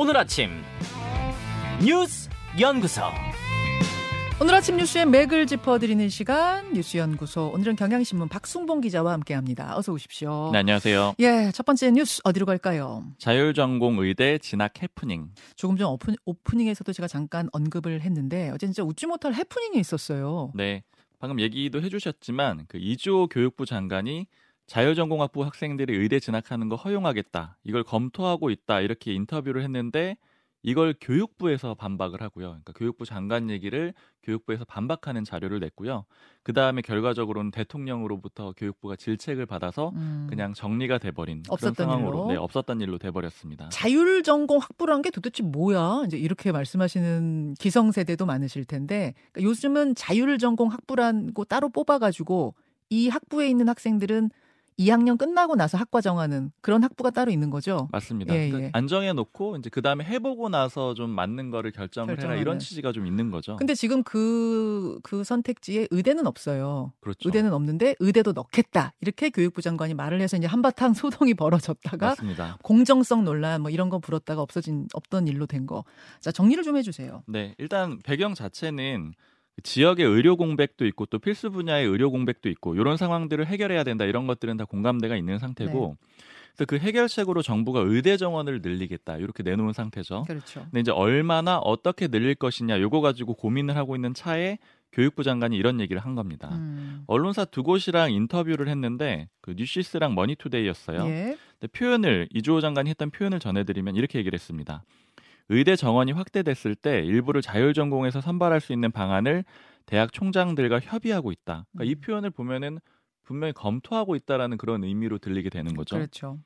오늘 아침 뉴스 연구소. 오늘 아침 뉴스의 맥을 짚어드리는 시간 뉴스 연구소 오늘은 경향신문 박승봉 기자와 함께합니다. 어서 오십시오. 네, 안녕하세요. 예, 첫 번째 뉴스 어디로 갈까요? 자율전공 의대 진학 해프닝. 조금 전 오픈, 오프닝에서도 제가 잠깐 언급을 했는데 어제 진짜 웃지 못할 해프닝이 있었어요. 네, 방금 얘기도 해주셨지만 그 이주호 교육부 장관이 자율전공학부 학생들이 의대 진학하는 거 허용하겠다. 이걸 검토하고 있다. 이렇게 인터뷰를 했는데 이걸 교육부에서 반박을 하고요. 그러니까 교육부 장관 얘기를 교육부에서 반박하는 자료를 냈고요. 그 다음에 결과적으로는 대통령으로부터 교육부가 질책을 받아서 음. 그냥 정리가 돼버린 그런 상황으로, 일로? 네, 없었던 일로 돼버렸습니다. 자율 전공 학부라는 게 도대체 뭐야? 이제 이렇게 말씀하시는 기성 세대도 많으실 텐데 그러니까 요즘은 자율 전공 학부라고 따로 뽑아가지고 이 학부에 있는 학생들은 2학년 끝나고 나서 학과 정하는 그런 학부가 따로 있는 거죠. 맞습니다. 예, 그러니까 예. 안정해 놓고 이제 그 다음에 해보고 나서 좀 맞는 거를 결정을 결정하는. 해라 이런 취지가 좀 있는 거죠. 근데 지금 그그 그 선택지에 의대는 없어요. 그렇죠. 의대는 없는데 의대도 넣겠다 이렇게 교육부 장관이 말을 해서 이제 한바탕 소동이 벌어졌다가 맞습니다. 공정성 논란 뭐 이런 거 불었다가 없어진 없던 일로 된 거. 자 정리를 좀 해주세요. 네, 일단 배경 자체는 지역의 의료 공백도 있고 또 필수 분야의 의료 공백도 있고 이런 상황들을 해결해야 된다 이런 것들은 다 공감대가 있는 상태고 네. 그래서 그 해결책으로 정부가 의대 정원을 늘리겠다 이렇게 내놓은 상태죠. 그렇죠. 근데 이제 얼마나 어떻게 늘릴 것이냐 요거 가지고 고민을 하고 있는 차에 교육부 장관이 이런 얘기를 한 겁니다. 음. 언론사 두 곳이랑 인터뷰를 했는데 그 뉴시스랑 머니투데이였어요. 예. 근데 표현을 이주호 장관이 했던 표현을 전해드리면 이렇게 얘기를 했습니다. 의대 정원이 확대됐을 때 일부를 자율 전공에서 선발할 수 있는 방안을 대학 총장들과 협의하고 있다. 그러니까 이 음. 표현을 보면은 분명히 검토하고 있다라는 그런 의미로 들리게 되는 거죠. 그렇죠.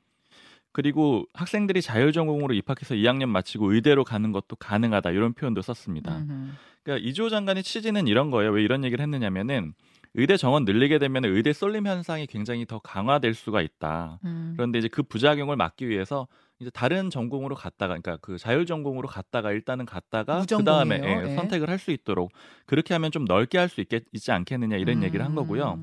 그리고 학생들이 자율 전공으로 입학해서 2학년 마치고 의대로 가는 것도 가능하다 이런 표현도 썼습니다. 음흠. 그러니까 이주호 장관의 취지는 이런 거예요. 왜 이런 얘기를 했느냐면은 의대 정원 늘리게 되면 의대 쏠림 현상이 굉장히 더 강화될 수가 있다. 음. 그런데 이제 그 부작용을 막기 위해서 이제 다른 전공으로 갔다가 그러니까 그 자율 전공으로 갔다가 일단은 갔다가 그 다음에 예, 예. 선택을 할 수 있도록 그렇게 하면 좀 넓게 할 수 있겠 있지 않겠느냐 이런 음. 얘기를 한 거고요.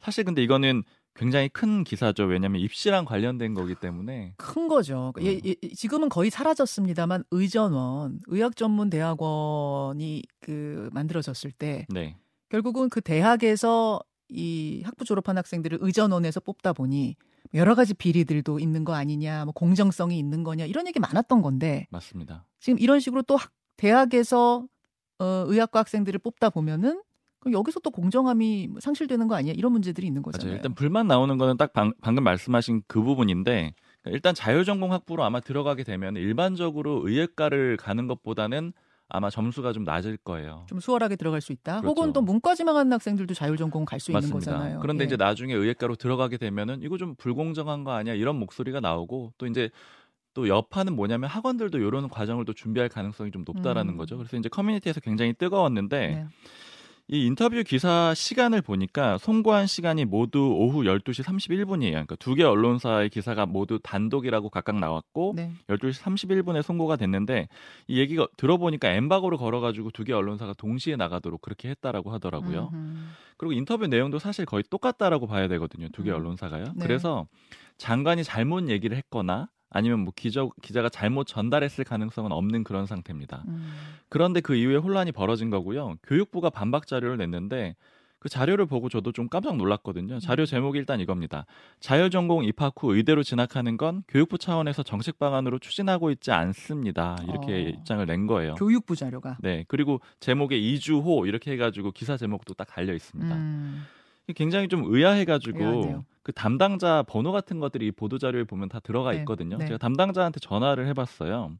사실 근데 이거는 굉장히 큰 기사죠. 왜냐하면 입시랑 관련된 거기 때문에 큰 거죠. 음. 예, 예, 지금은 거의 사라졌습니다만 의전원 의학전문대학원이 그 만들어졌을 때 네. 결국은 그 대학에서 이 학부 졸업한 학생들을 의전원에서 뽑다 보니 여러 가지 비리들도 있는 거 아니냐, 뭐 공정성이 있는 거냐 이런 얘기 많았던 건데 맞습니다. 지금 이런 식으로 또 학, 대학에서 어, 의학과 학생들을 뽑다 보면은 그럼 여기서 또 공정함이 상실되는 거 아니야? 이런 문제들이 있는 거잖아요. 맞아요. 일단 불만 나오는 거는 딱 방, 방금 말씀하신 그 부분인데 그러니까 일단 자율전공 학부로 아마 들어가게 되면 일반적으로 의학과를 가는 것보다는 아마 점수가 좀 낮을 거예요. 좀 수월하게 들어갈 수 있다. 그렇죠. 혹은 또 문과 지망 하는 학생들도 자율 전공 갈 수 있는 거잖아요. 그런데 예. 이제 나중에 의예과로 들어가게 되면은 이거 좀 불공정한 거 아니야 이런 목소리가 나오고 또 이제 또 여파는 뭐냐면 학원들도 이런 과정을 또 준비할 가능성이 좀 높다라는 음. 거죠. 그래서 이제 커뮤니티에서 굉장히 뜨거웠는데 네. 이 인터뷰 기사 시간을 보니까 송고한 시간이 모두 오후 12시 31분이에요. 그러니까 두 개 언론사의 기사가 모두 단독이라고 각각 나왔고 네. 12시 31분에 송고가 됐는데 이 얘기가 들어보니까 엠바고를 걸어가지고 두 개 언론사가 동시에 나가도록 그렇게 했다라고 하더라고요. 음흠. 그리고 인터뷰 내용도 사실 거의 똑같다라고 봐야 되거든요. 두개 음. 언론사가요. 네. 그래서 장관이 잘못 얘기를 했거나 아니면 뭐 기자, 기자가 잘못 전달했을 가능성은 없는 그런 상태입니다. 음. 그런데 그 이후에 혼란이 벌어진 거고요. 교육부가 반박 자료를 냈는데 그 자료를 보고 저도 좀 깜짝 놀랐거든요. 자료 음. 제목이 일단 이겁니다. 자율전공 입학 후 의대로 진학하는 건 교육부 차원에서 정책 방안으로 추진하고 있지 않습니다. 이렇게 어. 입장을 낸 거예요. 교육부 자료가. 네. 그리고 제목에 이주호 이렇게 해가지고 기사 제목도 딱 달려 있습니다. 음. 굉장히 좀 의아해가지고 의아하네요. 그 담당자 번호 같은 것들이 보도 자료에 보면 다 들어가 네. 있거든요. 네. 제가 담당자한테 전화를 해봤어요.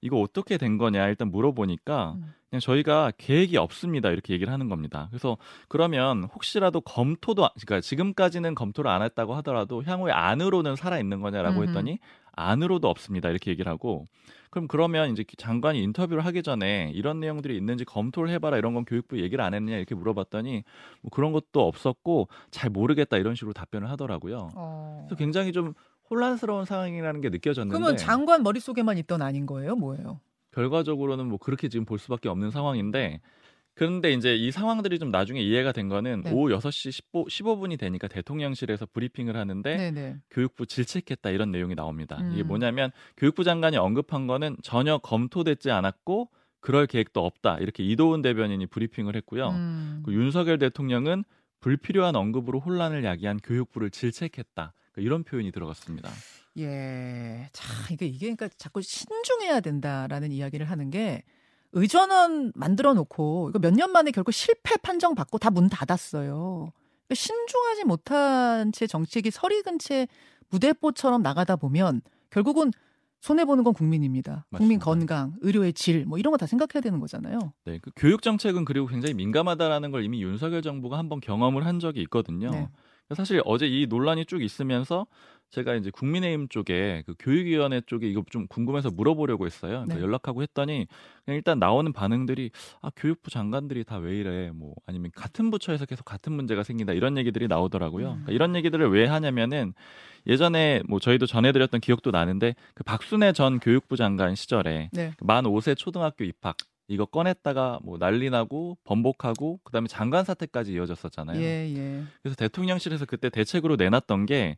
이거 어떻게 된 거냐 일단 물어보니까 음. 그냥 저희가 계획이 없습니다 이렇게 얘기를 하는 겁니다. 그래서 그러면 혹시라도 검토도 그러니까 지금까지는 검토를 안 했다고 하더라도 향후에 안으로는 살아 있는 거냐라고 했더니 안으로도 없습니다 이렇게 얘기를 하고 그럼 그러면 이제 장관이 인터뷰를 하기 전에 이런 내용들이 있는지 검토를 해봐라 이런 건 교육부 얘기를 안 했느냐 이렇게 물어봤더니 뭐 그런 것도 없었고 잘 모르겠다 이런 식으로 답변을 하더라고요. 어. 그래서 굉장히 좀 혼란스러운 상황이라는 게 느껴졌는데. 그러면 장관 머릿속에만 있던 아닌 거예요? 뭐예요? 결과적으로는 뭐 그렇게 지금 볼 수밖에 없는 상황인데 그런데 이제 이 상황들이 좀 나중에 이해가 된 거는 네. 오후 6시 15, 15 분이 되니까 대통령실에서 브리핑을 하는데 네네. 교육부 질책했다 이런 내용이 나옵니다. 음. 이게 뭐냐면 교육부 장관이 언급한 거는 전혀 검토되지 않았고 그럴 계획도 없다. 이렇게 이도훈 대변인이 브리핑을 했고요. 음. 그 윤석열 대통령은 불필요한 언급으로 혼란을 야기한 교육부를 질책했다. 그러니까 이런 표현이 들어갔습니다. 예. 자, 이게 이게 그러니까 자꾸 신중해야 된다라는 이야기를 하는 게 의전원 만들어 놓고 이거 몇 년 만에 결국 실패 판정 받고 다 문 닫았어요. 그러니까 신중하지 못한 채 정책이 서리 근 채 무대뽀처럼 나가다 보면 결국은 손해 보는 건 국민입니다. 맞습니다. 국민 건강, 의료의 질, 뭐 이런 거 다 생각해야 되는 거잖아요. 네, 그 교육 정책은 그리고 굉장히 민감하다라는 걸 이미 윤석열 정부가 한번 경험을 한 적이 있거든요. 네. 사실 어제 이 논란이 쭉 있으면서 제가 이제 국민의힘 쪽에 그 교육위원회 쪽에 이거 좀 궁금해서 물어보려고 했어요. 그러니까 네. 연락하고 했더니 그냥 일단 나오는 반응들이 아 교육부 장관들이 다 왜 이래 뭐 아니면 같은 부처에서 계속 같은 문제가 생긴다 이런 얘기들이 나오더라고요. 음. 그러니까 이런 얘기들을 왜 하냐면은 예전에 뭐 저희도 전해드렸던 기억도 나는데 그 박순애 전 교육부 장관 시절에 네. 그만 5세 초등학교 입학 이거 꺼냈다가 뭐 난리 나고 번복하고 그다음에 장관 사태까지 이어졌었잖아요. 예, 예. 그래서 대통령실에서 그때 대책으로 내놨던 게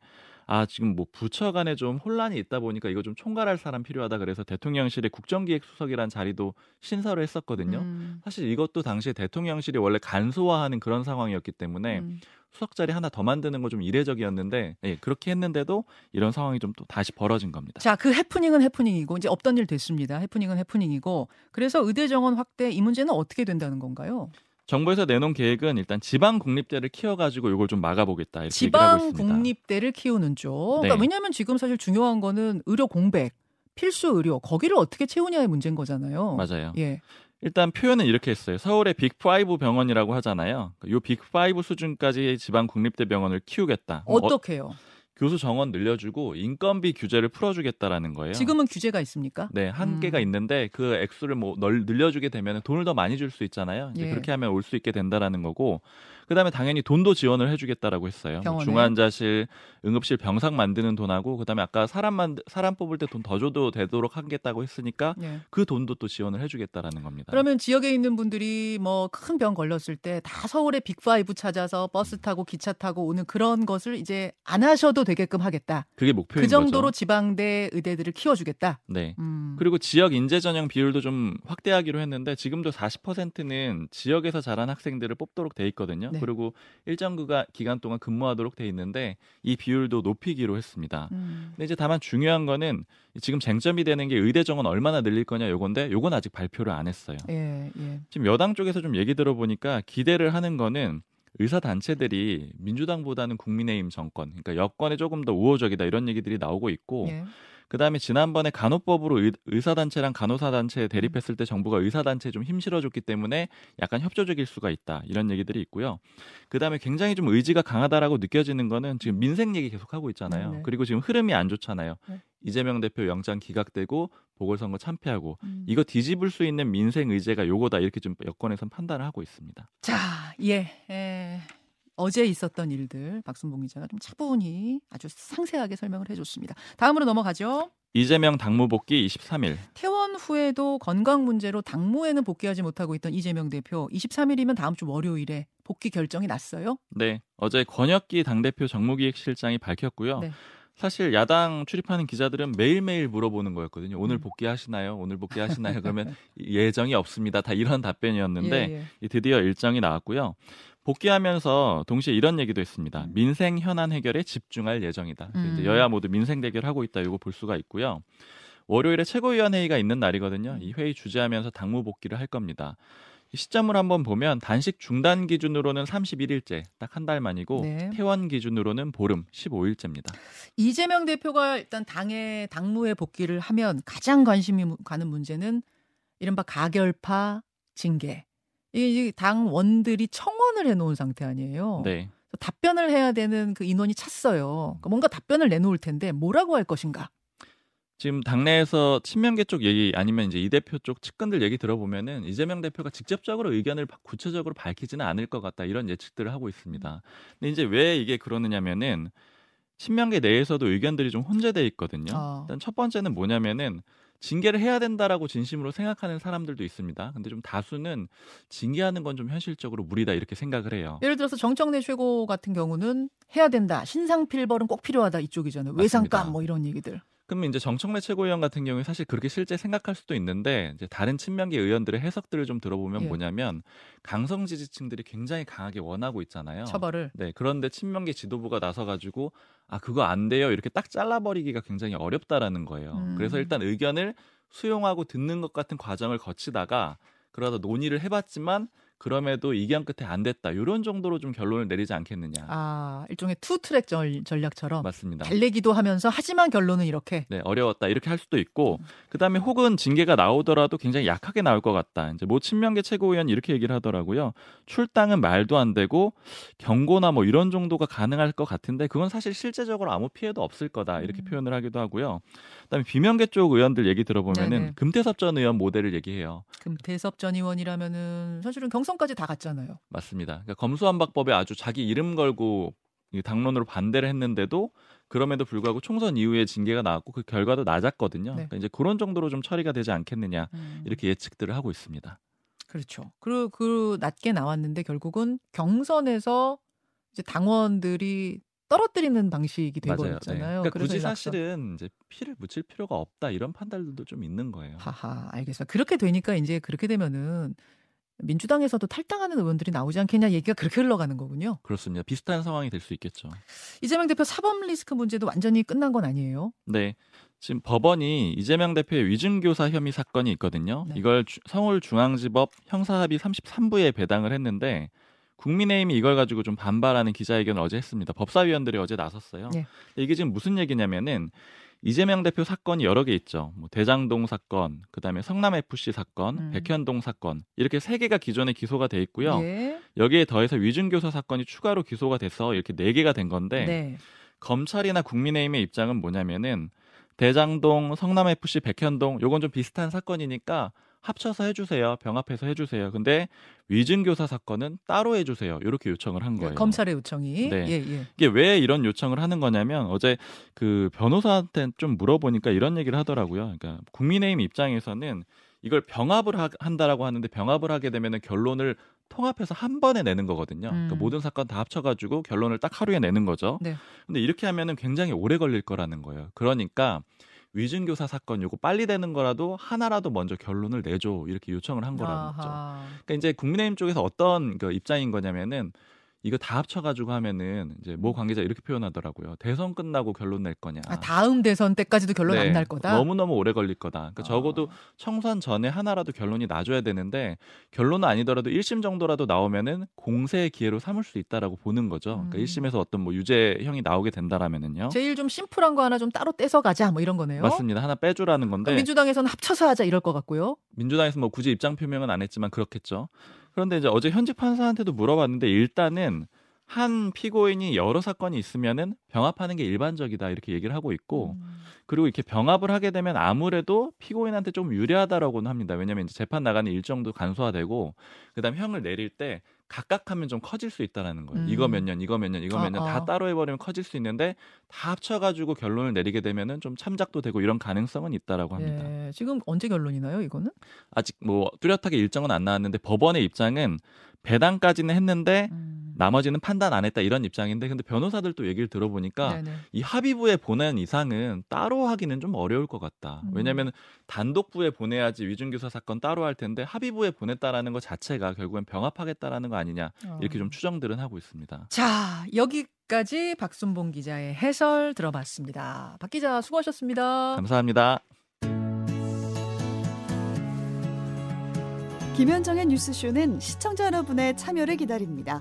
아, 지금 뭐 부처 간에 좀 혼란이 있다 보니까 이거 좀 총괄할 사람 필요하다 그래서 대통령실의 국정기획수석이란 자리도 신설을 했었거든요. 음. 사실 이것도 당시에 대통령실이 원래 간소화하는 그런 상황이었기 때문에 음. 수석 자리 하나 더 만드는 거 좀 이례적이었는데 예, 그렇게 했는데도 이런 상황이 좀 또 다시 벌어진 겁니다. 자, 그 해프닝은 해프닝이고 이제 없던 일 됐습니다. 해프닝은 해프닝이고 그래서 의대 정원 확대 이 문제는 어떻게 된다는 건가요? 정부에서 내놓은 계획은 일단 지방 국립대를 키워가지고 이걸 좀 막아보겠다 이렇게 지방 국립대를 키우는 쪽. 그러니까 네. 왜냐하면 지금 사실 중요한 거는 의료 공백, 필수 의료 거기를 어떻게 채우냐의 문제인 거잖아요. 맞아요. 예. 일단 표현은 이렇게 했어요. 서울의 빅5 병원이라고 하잖아요. 요 빅5 수준까지 지방 국립대 병원을 키우겠다. 어떻게요? 어, 교수 정원 늘려주고 인건비 규제를 풀어주겠다라는 거예요. 지금은 규제가 있습니까? 네, 한계가 음. 있는데 그 액수를 뭐 널, 늘려주게 되면 돈을 더 많이 줄 수 있잖아요. 예. 그렇게 하면 올 수 있게 된다라는 거고 그다음에 당연히 돈도 지원을 해주겠다라고 했어요. 뭐 중환자실, 응급실 병상 만드는 돈하고 그다음에 아까 사람 만 사람 뽑을 때 돈 더 줘도 되도록 하겠다고 했으니까 네. 그 돈도 또 지원을 해주겠다라는 겁니다. 그러면 지역에 있는 분들이 뭐 큰 병 걸렸을 때 다 서울의 Big Five 찾아서 버스 타고 기차 타고 오는 그런 것을 이제 안 하셔도 되게끔 하겠다. 그게 목표인 그 정도로 거죠. 지방대 의대들을 키워주겠다. 네. 음. 그리고 지역 인재 전형 비율도 좀 확대하기로 했는데 지금도 40%는 지역에서 자란 학생들을 뽑도록 돼 있거든요. 네. 네. 그리고 일정 기간 동안 근무하도록 돼 있는데 이 비율도 높이기로 했습니다. 음. 근데 이제 다만 중요한 거는 지금 쟁점이 되는 게 의대 정원 얼마나 늘릴 거냐 요건데 요건 아직 발표를 안 했어요. 예, 예. 지금 여당 쪽에서 좀 얘기 들어보니까 기대를 하는 거는 의사 단체들이 민주당보다는 국민의힘 정권, 그러니까 여권에 조금 더 우호적이다 이런 얘기들이 나오고 있고 예. 그다음에 지난번에 간호법으로 의, 사 단체랑 간호사 단체 대립했을 때 정부가 의사 단체에 좀 힘실어 줬기 때문에 약간 협조적일 수가 있다 이런 얘기들이 있고요. 그다음에 굉장히 좀 의지가 강하다라고 느껴지는 거는 지금 민생 얘기 계속 하고 있잖아요. 네네. 그리고 지금 흐름이 안 좋잖아요. 네. 이재명 대표 영장 기각되고 보궐선거 참패하고 음. 이거 뒤집을 수 있는 민생 의제가 요거다 이렇게 좀 여권에선 판단을 하고 있습니다. 자, 예. 에... 어제 있었던 일들 박순봉 기자가 좀 차분히 아주 상세하게 설명을 해줬습니다. 다음으로 넘어가죠. 이재명 당무 복귀 23일. 퇴원 후에도 건강 문제로 당무에는 복귀하지 못하고 있던 이재명 대표 23일이면 다음 주 월요일에 복귀 결정이 났어요? 네. 어제 권혁기 당대표 정무기획실장이 밝혔고요. 네. 사실 야당 출입하는 기자들은 매일매일 물어보는 거였거든요. 오늘 음. 복귀하시나요? 오늘 복귀하시나요? 그러면 예정이 없습니다. 다 이런 답변이었는데 예, 예. 드디어 일정이 나왔고요. 복귀하면서 동시에 이런 얘기도 했습니다. 음. 민생 현안 해결에 집중할 예정이다. 음. 이제 여야 모두 민생 대결하고 있다. 이거 볼 수가 있고요. 월요일에 최고위원회의가 있는 날이거든요. 이 회의 주재하면서 당무 복귀를 할 겁니다. 시점을 한번 보면 단식 중단 기준으로는 31일째, 딱 한 달 만이고 네. 퇴원 기준으로는 보름 15일째입니다. 이재명 대표가 일단 당의 당무에 복귀를 하면 가장 관심이 가는 문제는 이른바 가결파 징계. 이 당원들이 청원을 해놓은 상태 아니에요. 네. 답변을 해야 되는 그 인원이 찼어요. 그러니까 뭔가 답변을 내놓을 텐데 뭐라고 할 것인가? 지금 당내에서 친명계 쪽 얘기 아니면 이제 이 대표 쪽 측근들 얘기 들어보면은 이재명 대표가 직접적으로 의견을 구체적으로 밝히지는 않을 것 같다 이런 예측들을 하고 있습니다. 근데 이제 왜 이게 그러느냐면은 친명계 내에서도 의견들이 좀 혼재돼 있거든요. 어. 일단 첫 번째는 뭐냐면은 징계를 해야 된다라고 진심으로 생각하는 사람들도 있습니다. 근데 좀 다수는 징계하는 건 좀 현실적으로 무리다 이렇게 생각을 해요. 예를 들어서 정청래 최고 같은 경우는 해야 된다. 신상 필벌은 꼭 필요하다 이쪽이잖아요. 외상감 뭐 이런 얘기들. 그러면 이제 정청래 최고위원 같은 경우에 사실 그렇게 실제 생각할 수도 있는데 이제 다른 친명계 의원들의 해석들을 좀 들어보면 예. 뭐냐면 강성 지지층들이 굉장히 강하게 원하고 있잖아요. 처벌을. 네. 그런데 친명계 지도부가 나서 가지고 아 그거 안 돼요 이렇게 딱 잘라버리기가 굉장히 어렵다라는 거예요. 음. 그래서 일단 의견을 수용하고 듣는 것 같은 과정을 거치다가 그러다 논의를 해봤지만 그럼에도 이견 끝에 안 됐다. 이런 정도로 좀 결론을 내리지 않겠느냐. 아, 일종의 two track 전, 전략처럼 맞습니다. 달래기도 하면서 하지만 결론은 이렇게. 네, 어려웠다. 이렇게 할 수도 있고 음. 그다음에 혹은 징계가 나오더라도 굉장히 약하게 나올 것 같다. 이제 모 친명계 최고위원 이렇게 얘기를 하더라고요. 출당은 말도 안 되고 경고나 뭐 이런 정도가 가능할 것 같은데 그건 사실 실제적으로 아무 피해도 없을 거다. 이렇게 음. 표현을 하기도 하고요. 그다음에 비명계 쪽 의원들 얘기 들어보면은 네네. 금태섭 전 의원 모델을 얘기해요. 금태섭 전 의원이라면은 사실은 경선 까지 다 갔잖아요. 맞습니다. 그러니까 검수완박법에 아주 자기 이름 걸고 당론으로 반대를 했는데도 그럼에도 불구하고 총선 이후에 징계가 나왔고 그 결과도 낮았거든요. 네. 그러니까 이제 그런 정도로 좀 처리가 되지 않겠느냐 음. 이렇게 예측들을 하고 있습니다. 그렇죠. 그리고 그 낮게 나왔는데 결국은 경선에서 이제 당원들이 떨어뜨리는 방식이 되버렸잖아요. 네. 그러니까 굳이 사실은 이제 피를 묻힐 필요가 없다 이런 판단들도 좀 있는 거예요. 하하, 알겠습니다. 그렇게 되니까 이제 그렇게 되면은 민주당에서도 탈당하는 의원들이 나오지 않겠냐 얘기가 그렇게 흘러가는 거군요. 그렇습니다. 비슷한 상황이 될 수 있겠죠. 이재명 대표 사법 리스크 문제도 완전히 끝난 건 아니에요? 네. 지금 법원이 이재명 대표의 위증교사 혐의 사건이 있거든요. 네. 이걸 서울중앙지법 형사합의 33부에 배당을 했는데 국민의힘이 이걸 가지고 좀 반발하는 기자회견을 어제 했습니다. 법사위원들이 어제 나섰어요. 네. 이게 지금 무슨 얘기냐면은 이재명 대표 사건이 여러 개 있죠. 뭐 대장동 사건, 그다음에 성남 FC 사건, 음. 백현동 사건 이렇게 세 개가 기존에 기소가 돼 있고요. 예. 여기에 더해서 위증교사 사건이 추가로 기소가 돼서 이렇게 네 개가 된 건데 네. 검찰이나 국민의힘의 입장은 뭐냐면은 대장동, 성남 FC, 백현동 요건 좀 비슷한 사건이니까 합쳐서 해주세요. 병합해서 해주세요. 근데 위증교사 사건은 따로 해주세요. 이렇게 요청을 한 거예요. 검찰의 요청이. 네. 예, 예. 이게 왜 이런 요청을 하는 거냐면 어제 그 변호사한테 좀 물어보니까 이런 얘기를 하더라고요. 그러니까 국민의힘 입장에서는 이걸 병합을 하, 한다라고 하는데 병합을 하게 되면은 결론을 통합해서 한 번에 내는 거거든요. 그러니까 음. 그러니까 모든 사건 다 합쳐가지고 결론을 딱 하루에 내는 거죠. 네. 근데 이렇게 하면은 굉장히 오래 걸릴 거라는 거예요. 그러니까 위증교사 사건 요거 빨리 되는 거라도 하나라도 먼저 결론을 내줘 이렇게 요청을 한 거라는 거죠. 그러니까 이제 국민의힘 쪽에서 어떤 그 입장인 거냐면은 이거 다 합쳐가지고 하면은 이제 모 관계자 이렇게 표현하더라고요. 대선 끝나고 결론 낼 거냐. 아, 다음 대선 때까지도 결론 네, 안날 거다. 너무 너무 오래 걸릴 거다. 그러니까 어. 적어도 청선 전에 하나라도 결론이 나줘야 되는데 결론은 아니더라도 1심 정도라도 나오면은 공세의 기회로 삼을 수 있다라고 보는 거죠. 그러니까 음. 1심에서 어떤 뭐 유죄형이 나오게 된다라면은요. 제일 좀 심플한 거 하나 좀 따로 떼서 가자 뭐 이런 거네요. 맞습니다. 하나 빼주라는 건데. 민주당에서는 합쳐서 하자 이럴 것 같고요. 민주당에서 뭐 굳이 입장 표명은 안 했지만 그렇겠죠. 그런데 이제 어제 현직 판사한테도 물어봤는데 일단은 한 피고인이 여러 사건이 있으면은 병합하는 게 일반적이다 이렇게 얘기를 하고 있고 음. 그리고 이렇게 병합을 하게 되면 아무래도 피고인한테 좀 유리하다라고는 합니다. 왜냐하면 이제 재판 나가는 일정도 간소화되고 그다음 형을 내릴 때 각각 하면 좀 커질 수 있다라는 거예요. 음. 이거 몇 년, 이거 몇 년, 이거 몇 년다 어, 어. 따로 해버리면 커질 수 있는데 다 합쳐가지고 결론을 내리게 되면은 좀 참작도 되고 이런 가능성은 있다라고 합니다. 예, 지금 언제 결론이 나요, 이거는? 아직 뭐 뚜렷하게 일정은 안 나왔는데 법원의 입장은 배당까지는 했는데 음. 나머지는 판단 안 했다 이런 입장인데 근데 변호사들 또 얘기를 들어보니까 네네. 이 합의부에 보낸 이상은 따로 하기는 좀 어려울 것 같다. 음. 왜냐하면 단독부에 보내야지 위중교사 사건 따로 할 텐데 합의부에 보냈다라는 것 자체가 결국엔 병합하겠다라는 거 아니냐 이렇게 좀 어. 추정들은 하고 있습니다. 자 여기 까지 박순봉 기자의 해설 들어봤습니다. 박 기자 수고하셨습니다. 감사합니다. 김현정의 뉴스쇼는 시청자 여러분의 참여를 기다립니다.